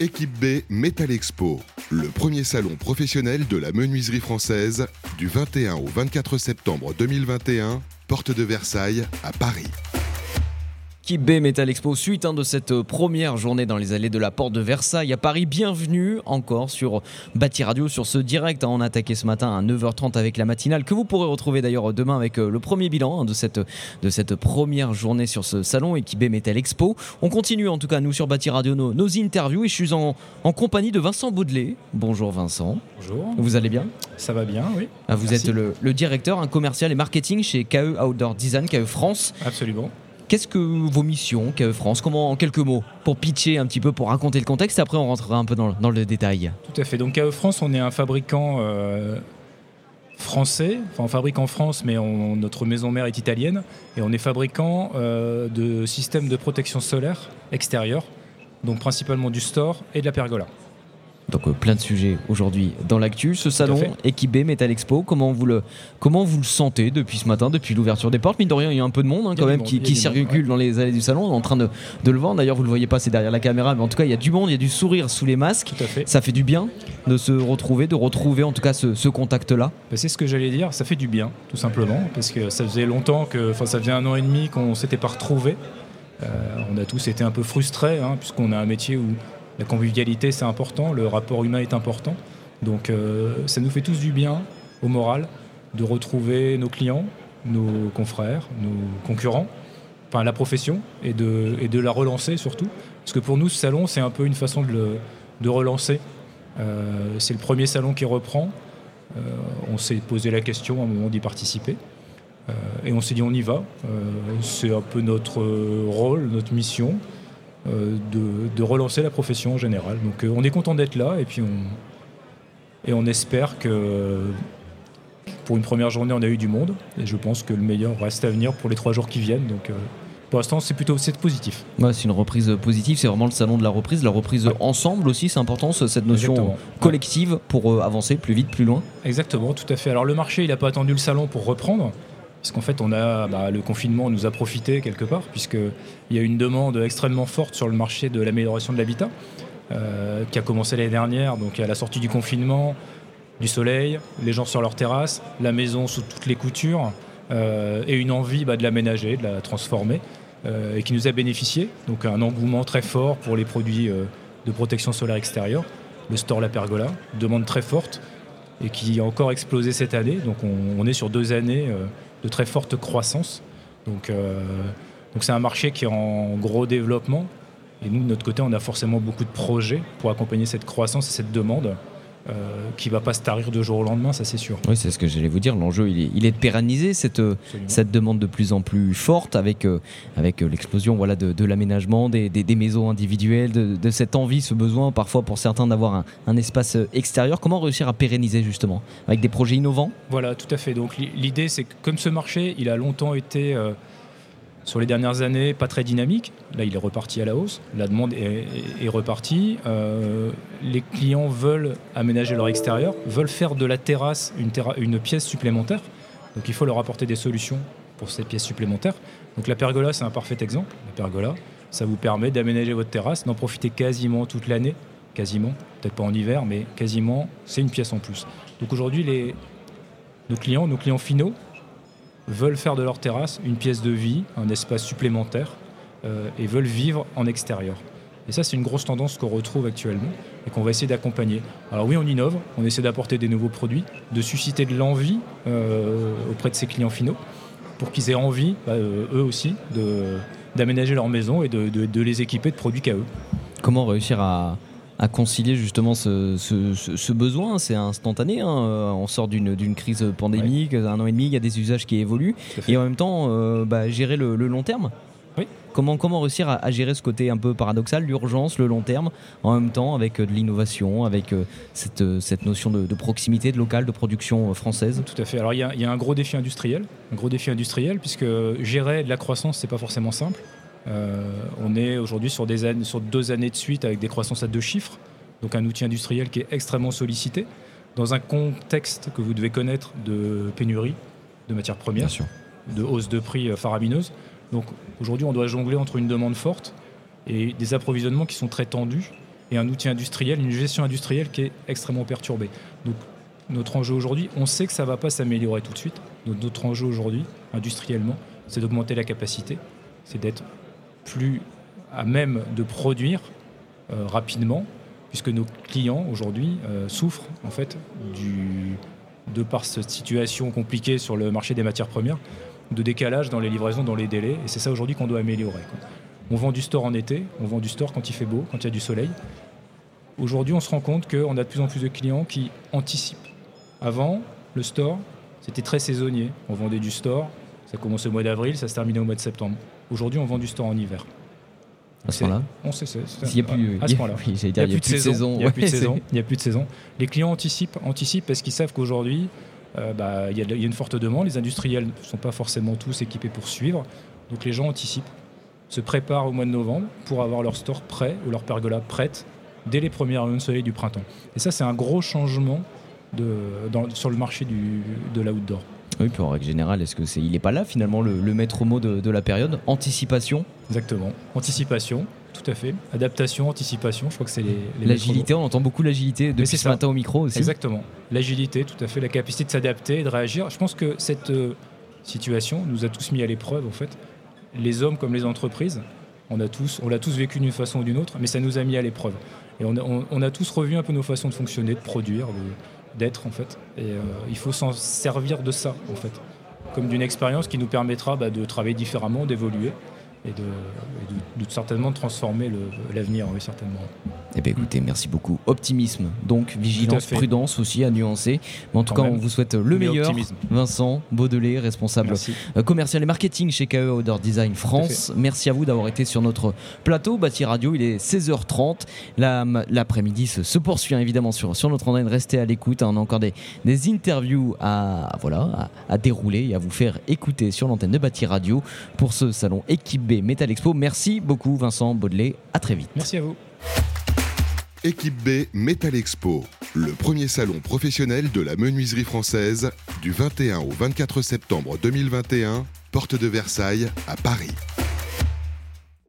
Équipe B Metal Expo, le premier salon professionnel de la menuiserie française du 21 au 24 septembre 2021, porte de Versailles à Paris. B Metal Expo, suite hein, de cette euh, première journée dans les allées de la porte de Versailles à Paris. Bienvenue encore sur Bâti Radio, sur ce direct. Hein. on a attaqué ce matin à 9h30 avec la matinale, que vous pourrez retrouver d'ailleurs demain avec euh, le premier bilan hein, de, cette, de cette première journée sur ce salon Équipe B Metal Expo. On continue en tout cas, nous sur Bâti Radio, nos, interviews. Et je suis en, compagnie de Vincent Baudelet. Bonjour Vincent. Bonjour. Vous allez bien? Ça va bien, oui. Ah, vous êtes le, le directeur un commercial et marketing chez KE Outdoor Design, KE France. Absolument. Qu'est-ce que vos missions, France Comment, en quelques mots, pour pitcher un petit peu, pour raconter le contexte, et après on rentrera un peu dans, le détail. Tout à fait. Donc KE France, on est un fabricant euh, français, enfin on fabrique en France, mais notre maison mère est italienne, et on est fabricant euh, de systèmes de protection solaire extérieure, donc principalement du store et de la pergola. Donc euh, plein de sujets aujourd'hui dans l'actu. Ce salon équipé Metal Expo, comment vous le comment vous le sentez depuis ce matin, depuis l'ouverture des portes? Mine de rien, il y a un peu de monde hein, quand même qui, circule dans les allées du salon, en train de, le vendre. D'ailleurs, vous le voyez pas, c'est derrière la caméra, mais en tout cas, il y a du monde, il y a du sourire sous les masques. Ça fait du bien de se retrouver, de retrouver en tout cas ce, contact-là. Bah, c'est ce que j'allais dire, ça fait du bien, tout simplement, parce que ça faisait longtemps que, enfin, ça faisait un an et demi qu'on s'était pas retrouvés. Euh, on a tous été un peu frustrés, hein, puisqu'on a un métier où la convivialité, c'est important, le rapport humain est important. Donc euh, ça nous fait tous du bien au moral de retrouver nos clients, nos confrères, nos concurrents, enfin la profession, et de, la relancer surtout. Parce que pour nous, ce salon, c'est un peu une façon de, de relancer. Euh, c'est le premier salon qui reprend. Euh, on s'est posé la question à un moment d'y participer. et on s'est dit on y va. c'est un peu notre rôle, notre mission. Euh, de, relancer la profession en général. Donc euh, on est content d'être là et puis on, et on espère que pour une première journée on a eu du monde et je pense que le meilleur reste à venir pour les trois jours qui viennent. Donc euh, pour l'instant, c'est plutôt c'est positif. c'est une reprise positive, c'est vraiment le salon de la reprise, la reprise ensemble aussi, c'est important cette notion collective pour avancer plus vite, plus loin. Exactement, tout à fait. Alors le marché, il n'a pas attendu le salon pour reprendre. Parce qu'en fait, on a, bah, le confinement nous a profité quelque part, puisqu'il y a une demande extrêmement forte sur le marché de l'amélioration de l'habitat, euh, qui a commencé l'année dernière, donc à la sortie du confinement, du soleil, les gens sur leur terrasse, la maison sous toutes les coutures, euh, et une envie bah, de l'aménager, de la transformer, euh, et qui nous a bénéficié. Donc un engouement très fort pour les produits de protection solaire extérieure, le store La Pergola, demande très forte, et qui a encore explosé cette année. Donc on, est sur deux années de très forte croissance. Donc, euh, donc c'est un marché qui est en gros développement. Et nous, de notre côté, on a forcément beaucoup de projets pour accompagner cette croissance et cette demande. Euh, qui va pas se tarir de jour au lendemain, ça c'est sûr. Oui, c'est ce que j'allais vous dire. L'enjeu, il est, de pérenniser cette, cette demande de plus en plus forte avec, euh, avec euh, l'explosion voilà, de, l'aménagement, des, des, maisons individuelles, de, cette envie, ce besoin parfois pour certains d'avoir un, un, espace extérieur. Comment réussir à pérenniser justement Avec des projets innovants? Voilà, tout à fait. Donc l'idée, c'est que comme ce marché, il a longtemps été sur les dernières années, pas très dynamique. Là, il est reparti à la hausse. La demande est, repartie. Euh, les clients veulent aménager leur extérieur, veulent faire de la terrasse une, une, pièce supplémentaire. Donc, il faut leur apporter des solutions pour cette pièce supplémentaire. Donc, la pergola, c'est un parfait exemple. La pergola, ça vous permet d'aménager votre terrasse, d'en profiter quasiment toute l'année. Quasiment, peut-être pas en hiver, mais quasiment, c'est une pièce en plus. Donc, aujourd'hui, nos clients, nos clients finaux, veulent faire de leur terrasse une pièce de vie, un espace supplémentaire, euh, et veulent vivre en extérieur. Et ça, c'est une grosse tendance qu'on retrouve actuellement et qu'on va essayer d'accompagner. Alors oui, on innove, on essaie d'apporter des nouveaux produits, de susciter de l'envie euh, auprès de ses clients finaux, pour qu'ils aient envie, bah, euh, eux aussi, d'aménager leur maison et de, de les équiper de produits qu'à eux. Comment réussir à, à concilier justement ce, besoin. C'est instantané. Hein. Euh, on sort d'une crise pandémique, un an et demi, il y a des usages qui évoluent. Et en même temps, euh, bah, gérer le, long terme. Comment, comment réussir à, gérer ce côté un peu paradoxal, l'urgence, le long terme, en même temps avec euh, de l'innovation, avec cette, cette, notion de, proximité, de local, de production française? Tout à fait. Alors il y, y, a un gros défi industriel, un gros défi industriel, puisque gérer de la croissance, c'est pas forcément simple. Euh, on est aujourd'hui sur, sur deux années de suite avec des croissances à deux chiffres, donc un outil industriel qui est extrêmement sollicité, dans un contexte que vous devez connaître de pénurie de matières premières, de hausse de prix euh, faramineuse. Donc aujourd'hui, on doit jongler entre une demande forte et des approvisionnements qui sont très tendus et un outil industriel, une gestion industrielle qui est extrêmement perturbée. Donc notre enjeu aujourd'hui, on sait que ça ne va pas s'améliorer tout de suite. notre enjeu aujourd'hui, industriellement, c'est d'augmenter la capacité, c'est d'être plus à même de produire euh, rapidement, puisque nos clients aujourd'hui euh, souffrent en fait du, de par cette situation compliquée sur le marché des matières premières, de décalage dans les livraisons, dans les délais, et c'est ça aujourd'hui qu'on doit améliorer. On vend du store en été, on vend du store quand il fait beau, quand il y a du soleil. Aujourd'hui, on se rend compte qu'on a de plus en plus de clients qui anticipent. Avant, le store, c'était très saisonnier. On vendait du store, ça commençait au mois d'avril, ça se terminait au mois de septembre. Aujourd'hui, on vend du store en hiver. À ce moment-là On sait, Il n'y a plus, à ce moment-là. Il n'y a, plus de saison. Il n'y a, plus de saison. Il a plus de saison. Les clients anticipent, anticipent parce qu'ils savent qu'aujourd'hui, euh, bah, il y, a une forte demande. Les industriels ne sont pas forcément tous équipés pour suivre. Donc les gens anticipent, se préparent au mois de novembre pour avoir leur store prêt ou leur pergola prête dès les premières rayons de soleil du printemps. Et ça, c'est un gros changement de, sur le marché du, de l'outdoor. Oui, puis en règle générale, est-ce que c'est, il n'est pas là finalement le, maître mot de, la période? Anticipation? Exactement. Anticipation, tout à fait. Adaptation, anticipation, je crois que c'est les, L'agilité, on entend beaucoup l'agilité depuis ce matin au micro aussi. Exactement. L'agilité, tout à fait. La capacité de s'adapter, de réagir. Je pense que cette euh, situation nous a tous mis à l'épreuve en fait. Les hommes comme les entreprises, on, a tous, on l'a tous vécu d'une façon ou d'une autre, mais ça nous a mis à l'épreuve. Et on a, tous revu un peu nos façons de fonctionner, de produire, d'être en fait. Et euh, il faut s'en servir de ça en fait, comme d'une expérience qui nous permettra bah, de travailler différemment, d'évoluer et de, certainement de transformer l'avenir, oui, certainement. Eh bien, écoutez, merci beaucoup. Optimisme, donc vigilance, prudence aussi à nuancer. Mais en tout cas, on vous souhaite le meilleur. Vincent Baudelet, responsable euh, commercial et marketing chez KE Outdoor Design France. Merci à vous d'avoir été sur notre plateau. Bâti Radio, il est 16h30. L'après-midi se, poursuit hein, évidemment sur, sur notre antenne. Restez à l'écoute. Hein. On a encore des, des interviews à, voilà, à, dérouler et à vous faire écouter sur l'antenne de Bâti Radio pour ce salon Équipe B Metal Expo. Merci beaucoup, Vincent Baudelet. À très vite. Merci à vous. Équipe B Metal Expo, le premier salon professionnel de la menuiserie française du 21 au 24 septembre 2021, porte de Versailles à Paris.